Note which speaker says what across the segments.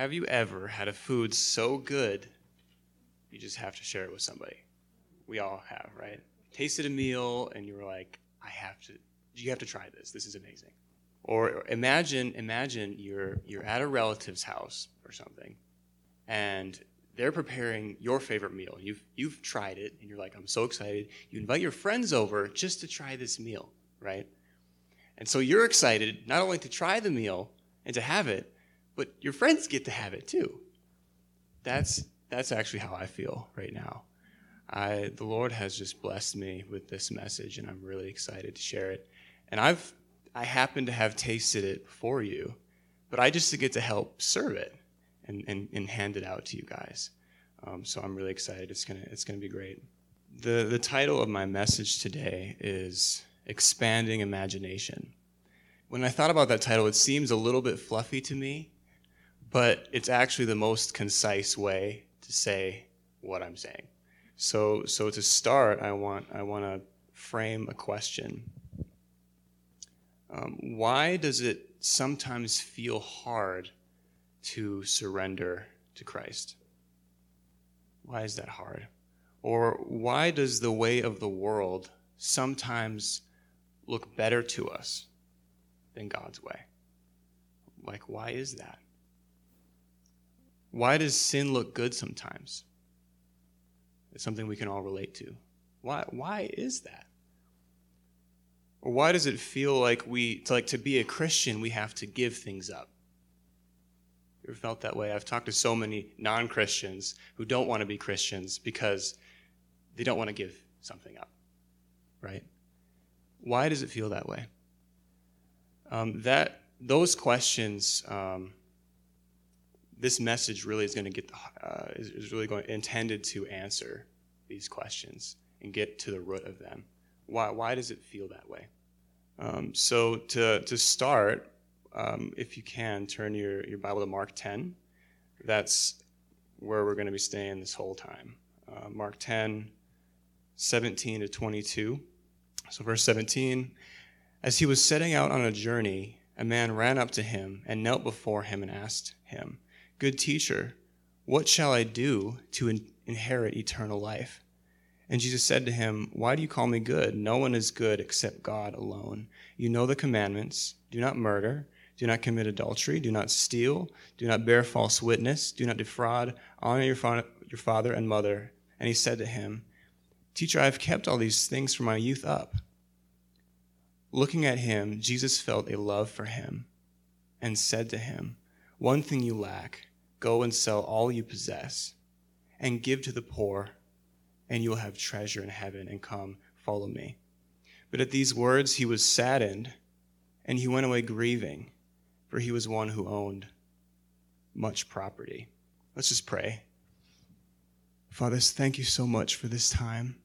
Speaker 1: have you ever had a food so good you just have to share it with somebody? We all have, right? Tasted a meal and you were like, I have to, you have to try this. This is amazing. Or imagine, imagine you're you're at a relative's house or something, and they're preparing your favorite meal. You've you've tried it and you're like, I'm so excited. You invite your friends over just to try this meal, right? And so you're excited not only to try the meal and to have it, but your friends get to have it too. That's that's actually how I feel right now. I the Lord has just blessed me with this message and I'm really excited to share it. And I've I happen to have tasted it for you, but I just get to help serve it and, and, and hand it out to you guys. Um, so I'm really excited. It's gonna it's gonna be great. The the title of my message today is expanding imagination. When I thought about that title, it seems a little bit fluffy to me, but it's actually the most concise way to say what I'm saying. So so to start, I want I want to frame a question um, why does it sometimes feel hard to surrender to Christ? Why is that hard? Or why does the way of the world sometimes look better to us than God's way? Like, why is that? Why does sin look good sometimes? It's something we can all relate to. Why, why is that? Or why does it feel like we, to like to be a Christian, we have to give things up? You ever felt that way? I've talked to so many non Christians who don't want to be Christians because they don't want to give something up, right? Why does it feel that way? Um, that those questions, um, this message really is going to get uh, is, is really going intended to answer these questions and get to the root of them. Why, why does it feel that way? Um, so to, to start, um, if you can, turn your, your Bible to Mark 10. That's where we're going to be staying this whole time. Uh, Mark 10, 17 to 22. So, verse 17 As he was setting out on a journey, a man ran up to him and knelt before him and asked him, Good teacher, what shall I do to in- inherit eternal life? And Jesus said to him, Why do you call me good? No one is good except God alone. You know the commandments do not murder, do not commit adultery, do not steal, do not bear false witness, do not defraud, honor your, fa- your father and mother. And he said to him, Teacher, I have kept all these things from my youth up. Looking at him, Jesus felt a love for him and said to him, One thing you lack go and sell all you possess and give to the poor and you will have treasure in heaven, and come, follow me. But at these words he was saddened, and he went away grieving, for he was one who owned much property. Let's just pray. Father, thank you so much for this time.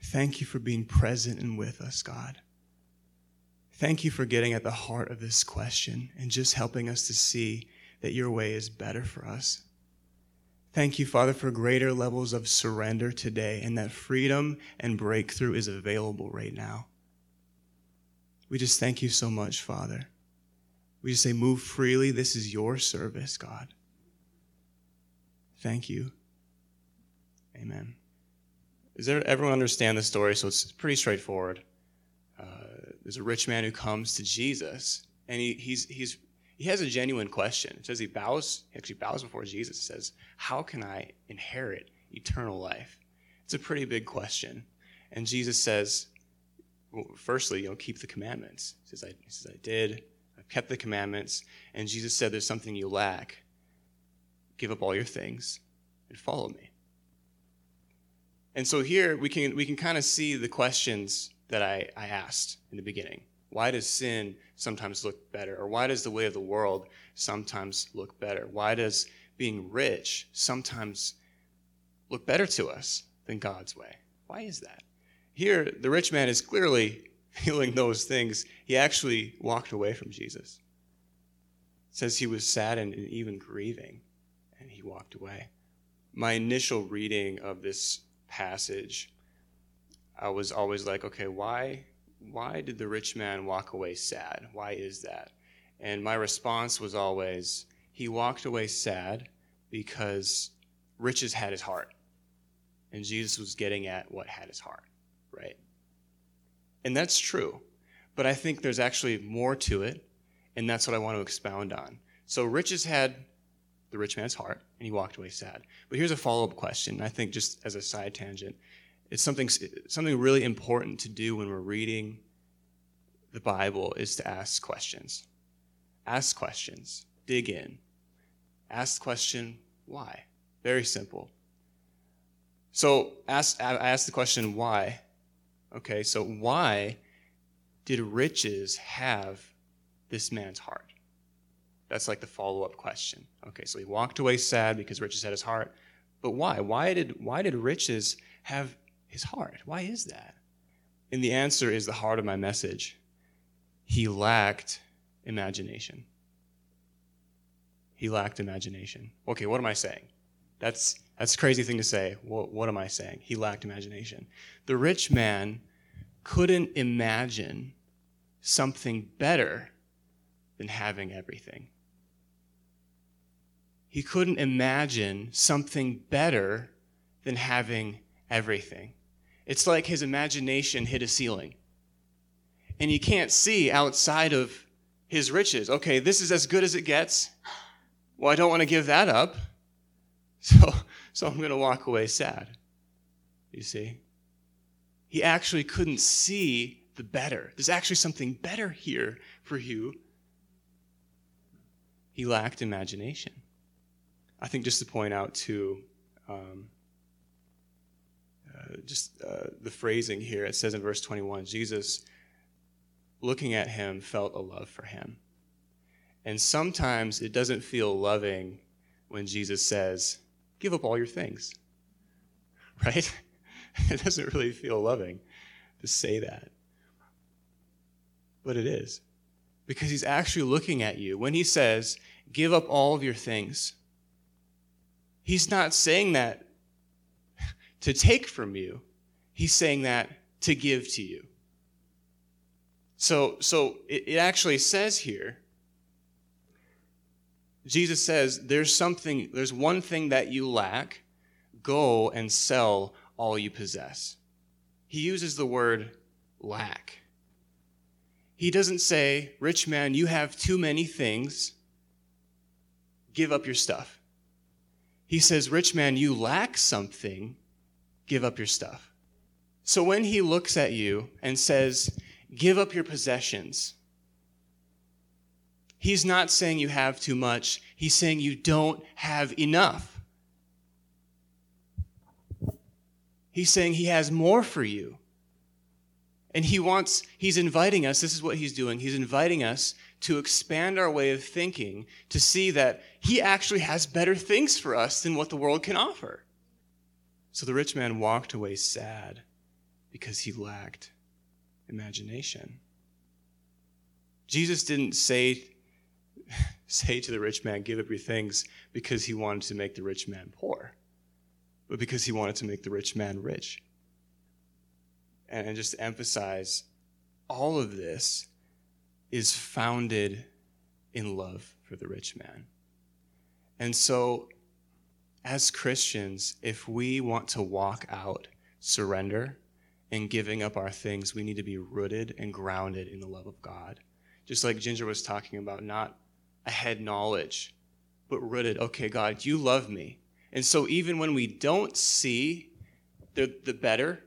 Speaker 1: Thank you for being present and with us, God. Thank you for getting at the heart of this question and just helping us to see that your way is better for us. Thank you, Father, for greater levels of surrender today and that freedom and breakthrough is available right now. We just thank you so much, Father. We just say, move freely. This is your service, God. Thank you. Amen. Does everyone understand the story? So it's pretty straightforward. Uh, there's a rich man who comes to Jesus, and he, he's, he's he has a genuine question. It says he bows, he actually bows before Jesus, says, How can I inherit eternal life? It's a pretty big question. And Jesus says, well, firstly, you know, keep the commandments. He says, I, he says, I did. I've kept the commandments. And Jesus said, There's something you lack. Give up all your things and follow me. And so here we can we can kind of see the questions that I, I asked in the beginning. Why does sin sometimes look better? Or why does the way of the world sometimes look better? Why does being rich sometimes look better to us than God's way? Why is that? Here, the rich man is clearly feeling those things. He actually walked away from Jesus. It says he was saddened and even grieving, and he walked away. My initial reading of this passage, I was always like, okay, why why did the rich man walk away sad? Why is that? And my response was always, he walked away sad because riches had his heart. And Jesus was getting at what had his heart, right? And that's true. But I think there's actually more to it, and that's what I want to expound on. So riches had the rich man's heart, and he walked away sad. But here's a follow-up question. I think just as a side tangent, it's something something really important to do when we're reading the Bible is to ask questions. Ask questions. Dig in. Ask the question, why? Very simple. So ask, I asked the question, why? Okay, so why did riches have this man's heart? That's like the follow up question. Okay, so he walked away sad because riches had his heart. But why? Why did, why did riches have his heart? Why is that? And the answer is the heart of my message. He lacked imagination. He lacked imagination. Okay, what am I saying? That's that's a crazy thing to say. What, what am I saying? He lacked imagination. The rich man couldn't imagine something better than having everything. He couldn't imagine something better than having everything. It's like his imagination hit a ceiling. And he can't see outside of his riches. Okay, this is as good as it gets. Well, I don't want to give that up. So, so I'm going to walk away sad. You see? He actually couldn't see the better. There's actually something better here for you. He lacked imagination. I think just to point out, too, um, just uh, the phrasing here, it says in verse 21 Jesus, looking at him, felt a love for him. And sometimes it doesn't feel loving when Jesus says, Give up all your things. Right? It doesn't really feel loving to say that. But it is. Because he's actually looking at you. When he says, Give up all of your things, he's not saying that to take from you, he's saying that to give to you. So, so it, it actually says here Jesus says, There's something, there's one thing that you lack. Go and sell all you possess. He uses the word lack. He doesn't say, Rich man, you have too many things. Give up your stuff. He says, Rich man, you lack something. Give up your stuff. So when he looks at you and says, Give up your possessions, He's not saying you have too much, he's saying you don't have enough. He's saying he has more for you. And he wants, he's inviting us, this is what he's doing. He's inviting us to expand our way of thinking to see that he actually has better things for us than what the world can offer. So the rich man walked away sad because he lacked imagination. Jesus didn't say say to the rich man, Give up your things, because he wanted to make the rich man poor, but because he wanted to make the rich man rich. And just emphasize, all of this is founded in love for the rich man. And so, as Christians, if we want to walk out surrender and giving up our things, we need to be rooted and grounded in the love of God. Just like Ginger was talking about, not a head knowledge, but rooted, okay, God, you love me. And so even when we don't see the, the better,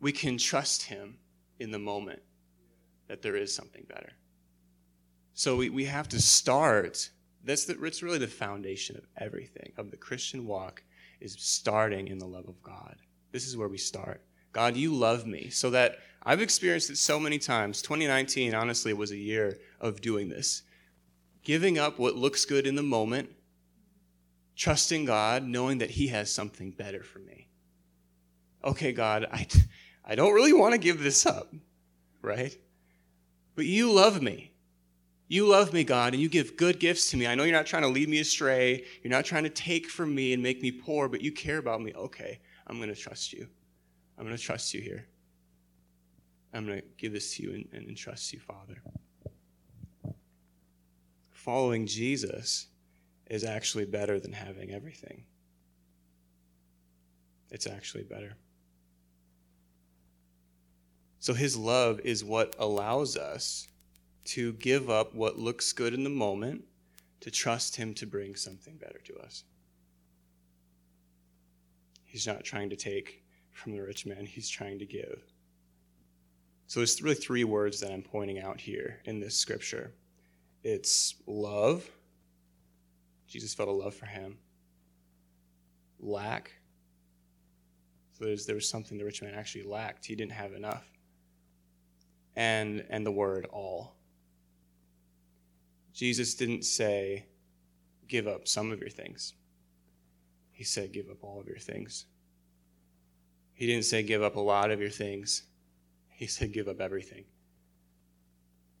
Speaker 1: we can trust Him in the moment that there is something better. So we, we have to start. That's the, it's really the foundation of everything, of the Christian walk, is starting in the love of God. This is where we start. God, you love me. So that I've experienced it so many times. 2019, honestly, was a year of doing this giving up what looks good in the moment, trusting God, knowing that He has something better for me. Okay, God, I, I don't really want to give this up, right? But you love me. You love me, God, and you give good gifts to me. I know you're not trying to lead me astray. You're not trying to take from me and make me poor, but you care about me. Okay, I'm going to trust you. I'm going to trust you here. I'm going to give this to you and, and trust you, Father following Jesus is actually better than having everything. It's actually better. So his love is what allows us to give up what looks good in the moment to trust him to bring something better to us. He's not trying to take from the rich man, he's trying to give. So there's really three words that I'm pointing out here in this scripture. It's love. Jesus felt a love for him. Lack. So there was something the rich man actually lacked. He didn't have enough and, and the word all. Jesus didn't say, give up some of your things. He said, give up all of your things. He didn't say, give up a lot of your things. He said, give up everything.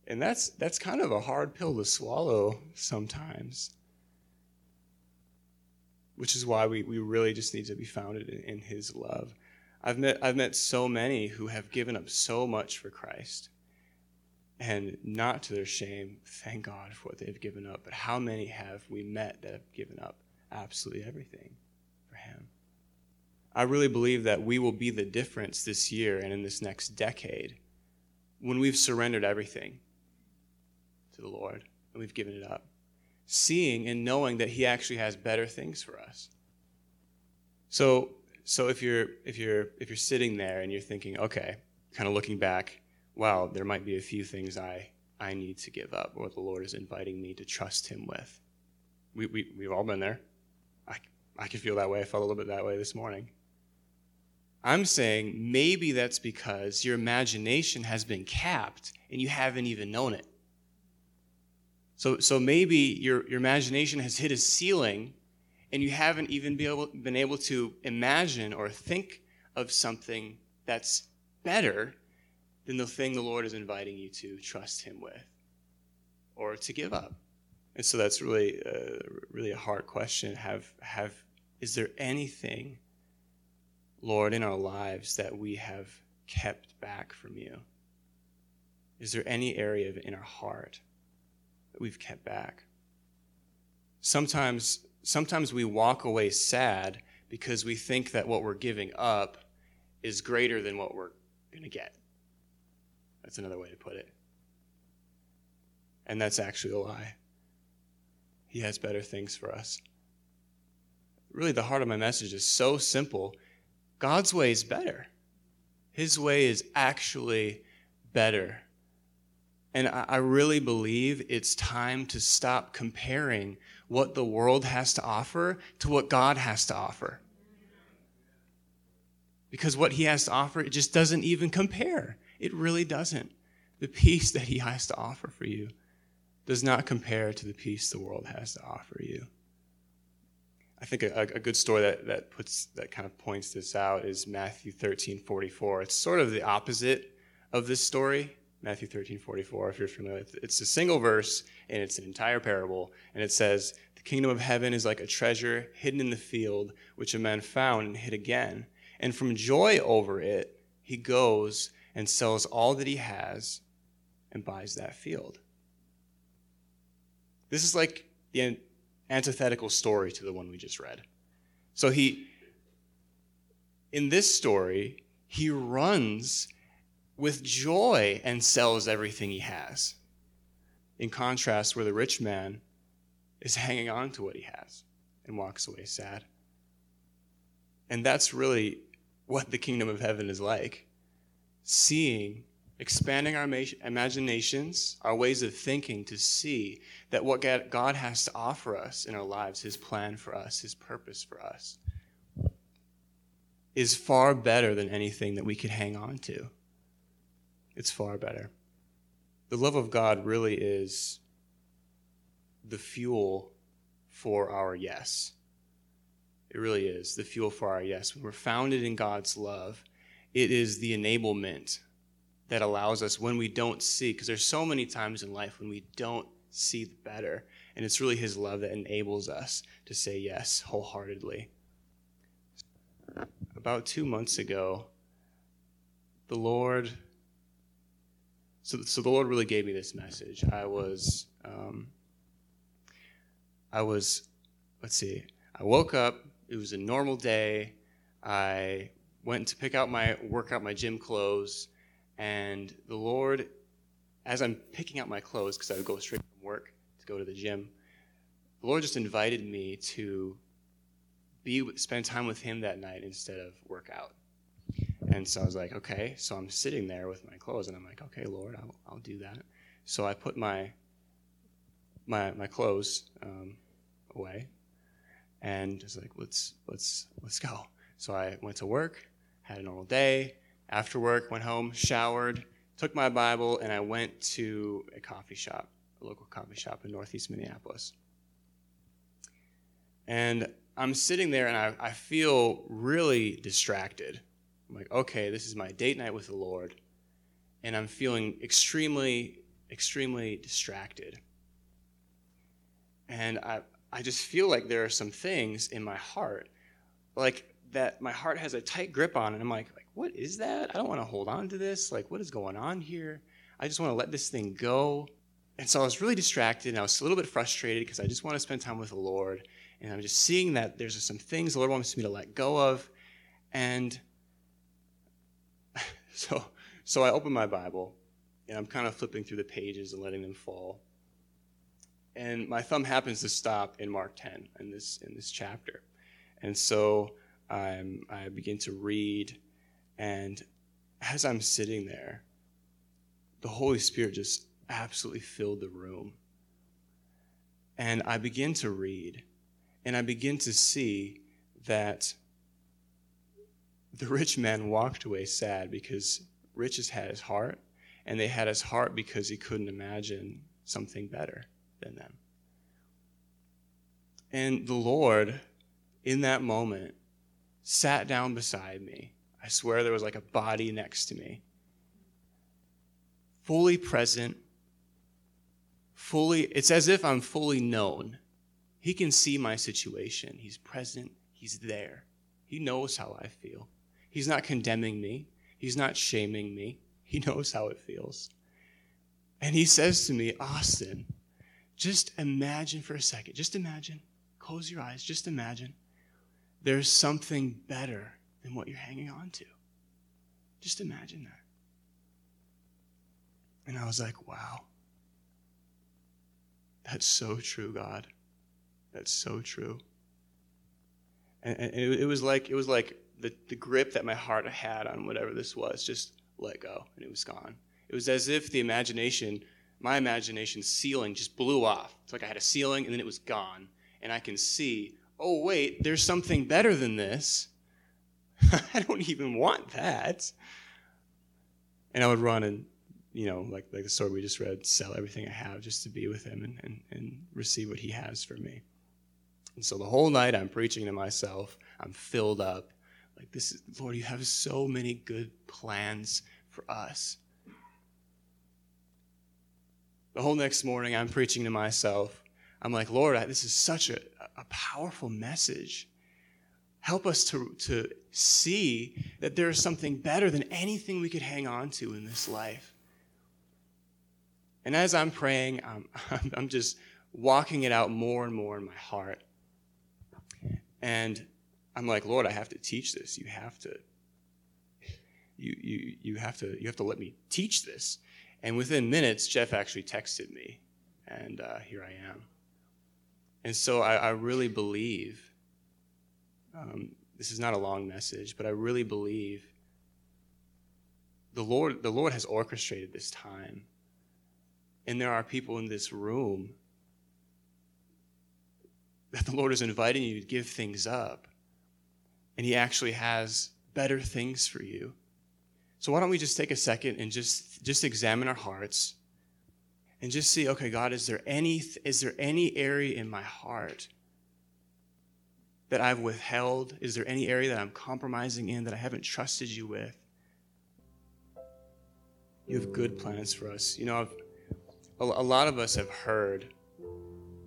Speaker 1: And that's, that's kind of a hard pill to swallow sometimes, which is why we, we really just need to be founded in, in His love. I've met, I've met so many who have given up so much for Christ. And not to their shame, thank God for what they've given up. But how many have we met that have given up absolutely everything for Him? I really believe that we will be the difference this year and in this next decade when we've surrendered everything to the Lord and we've given it up. Seeing and knowing that He actually has better things for us. So so if you're if you're if you're sitting there and you're thinking, okay, kind of looking back, wow, there might be a few things I I need to give up, or the Lord is inviting me to trust Him with. We we we've all been there. I I can feel that way. I felt a little bit that way this morning. I'm saying maybe that's because your imagination has been capped and you haven't even known it. So, so maybe your, your imagination has hit a ceiling and you haven't even be able, been able to imagine or think of something that's better than the thing the Lord is inviting you to trust Him with or to give up. And so that's really, uh, really a hard question. Have, have, is there anything, Lord, in our lives that we have kept back from you? Is there any area of, in our heart that we've kept back? Sometimes sometimes we walk away sad because we think that what we're giving up is greater than what we're going to get. That's another way to put it. And that's actually a lie. He has better things for us. Really, the heart of my message is so simple God's way is better. His way is actually better. And I really believe it's time to stop comparing what the world has to offer to what God has to offer. Because what he has to offer, it just doesn't even compare. It really doesn't. The peace that he has to offer for you does not compare to the peace the world has to offer you. I think a, a, good story that, that puts that kind of points this out is Matthew 13, 44. It's sort of the opposite of this story. Matthew 13, 44, if you're familiar with it. It's a single verse and it's an entire parable. And it says, The kingdom of heaven is like a treasure hidden in the field, which a man found and hid again. And from joy over it, he goes and sells all that he has and buys that field. This is like the antithetical story to the one we just read. So he, in this story, he runs with joy and sells everything he has. In contrast, where the rich man is hanging on to what he has and walks away sad. And that's really what the kingdom of heaven is like seeing, expanding our imaginations, our ways of thinking to see that what God has to offer us in our lives, his plan for us, his purpose for us, is far better than anything that we could hang on to. It's far better. The love of God really is the fuel for our yes. It really is the fuel for our yes. When we're founded in God's love, it is the enablement that allows us when we don't see, because there's so many times in life when we don't see the better. And it's really His love that enables us to say yes wholeheartedly. About two months ago, the Lord so, so the Lord really gave me this message. I was, um, I was let's see. I woke up. It was a normal day. I went to pick out my workout, my gym clothes, and the Lord, as I'm picking out my clothes, because I would go straight from work to go to the gym, the Lord just invited me to be spend time with Him that night instead of work out. And so I was like, okay. So I'm sitting there with my clothes, and I'm like, okay, Lord, I'll, I'll do that. So I put my my my clothes um, away, and just like let's let's let's go. So I went to work, had a normal day. After work, went home, showered, took my Bible, and I went to a coffee shop, a local coffee shop in Northeast Minneapolis. And I'm sitting there, and I, I feel really distracted. I'm like, okay, this is my date night with the Lord, and I'm feeling extremely, extremely distracted. And I, I just feel like there are some things in my heart, like that my heart has a tight grip on, and I'm like, like, what is that? I don't want to hold on to this. Like, what is going on here? I just want to let this thing go. And so I was really distracted, and I was a little bit frustrated because I just want to spend time with the Lord. And I'm just seeing that there's some things the Lord wants me to let go of. And so, so I open my Bible, and I'm kind of flipping through the pages and letting them fall. And my thumb happens to stop in Mark 10 in this in this chapter, and so I'm, I begin to read, and as I'm sitting there, the Holy Spirit just absolutely filled the room. And I begin to read, and I begin to see that the rich man walked away sad because riches had his heart, and they had his heart because he couldn't imagine something better than them. And the Lord, in that moment, sat down beside me. I swear there was like a body next to me. Fully present, fully, it's as if I'm fully known. He can see my situation. He's present, He's there. He knows how I feel. He's not condemning me, He's not shaming me. He knows how it feels. And He says to me, Austin, just imagine for a second, just imagine, close your eyes, just imagine there's something better than what you're hanging on to. Just imagine that. And I was like, wow. That's so true, God. That's so true. And, and it, it, was like it was like the, the grip that my heart had on whatever this was just let go and it was gone. It was as if the imagination, my imagination ceiling just blew off. It's like I had a ceiling and then it was gone. And I can see, oh wait, there's something better than this. I don't even want that. And I would run and you know, like, like the story we just read, sell everything I have just to be with him and, and, and receive what he has for me. And so the whole night I'm preaching to myself. I'm filled up. Like, this is, Lord, you have so many good plans for us. The whole next morning I'm preaching to myself. I'm like, Lord, I, this is such a, a powerful message. Help us to, to see that there is something better than anything we could hang on to in this life. And as I'm praying, I'm, I'm just walking it out more and more in my heart. And I'm like, Lord, I have to teach this. You have to, you, you, you have to, you have to let me teach this. And within minutes, Jeff actually texted me, and uh, here I am. And so I, I really believe, um, this is not a long message, but I really believe the Lord, the Lord has orchestrated this time and there are people in this room that the Lord is inviting you to give things up. And He actually has better things for you. So why don't we just take a second and just, just examine our hearts and just see, okay, God, is there any is there any area in my heart that I've withheld? Is there any area that I'm compromising in that I haven't trusted you with? You have good plans for us. You know, I've a lot of us have heard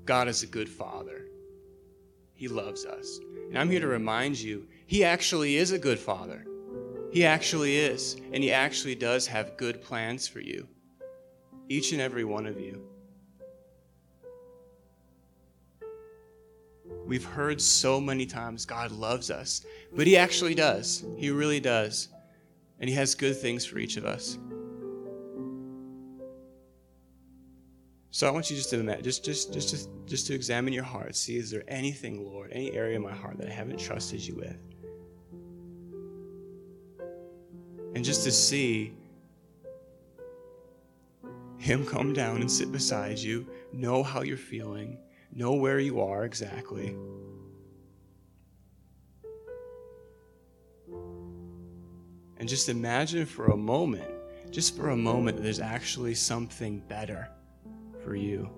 Speaker 1: God is a good father. He loves us. And I'm here to remind you, He actually is a good father. He actually is. And He actually does have good plans for you, each and every one of you. We've heard so many times God loves us, but He actually does. He really does. And He has good things for each of us. So I want you just to just just just just, just to examine your heart. See, is there anything, Lord, any area of my heart that I haven't trusted you with? And just to see him come down and sit beside you, know how you're feeling, know where you are exactly. And just imagine for a moment, just for a moment, there's actually something better for you.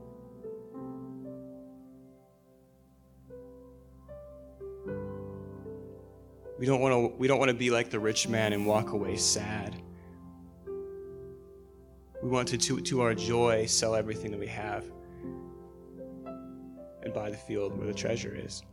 Speaker 1: We don't want to we don't want to be like the rich man and walk away sad. We want to, to, to our joy, sell everything that we have and buy the field where the treasure is.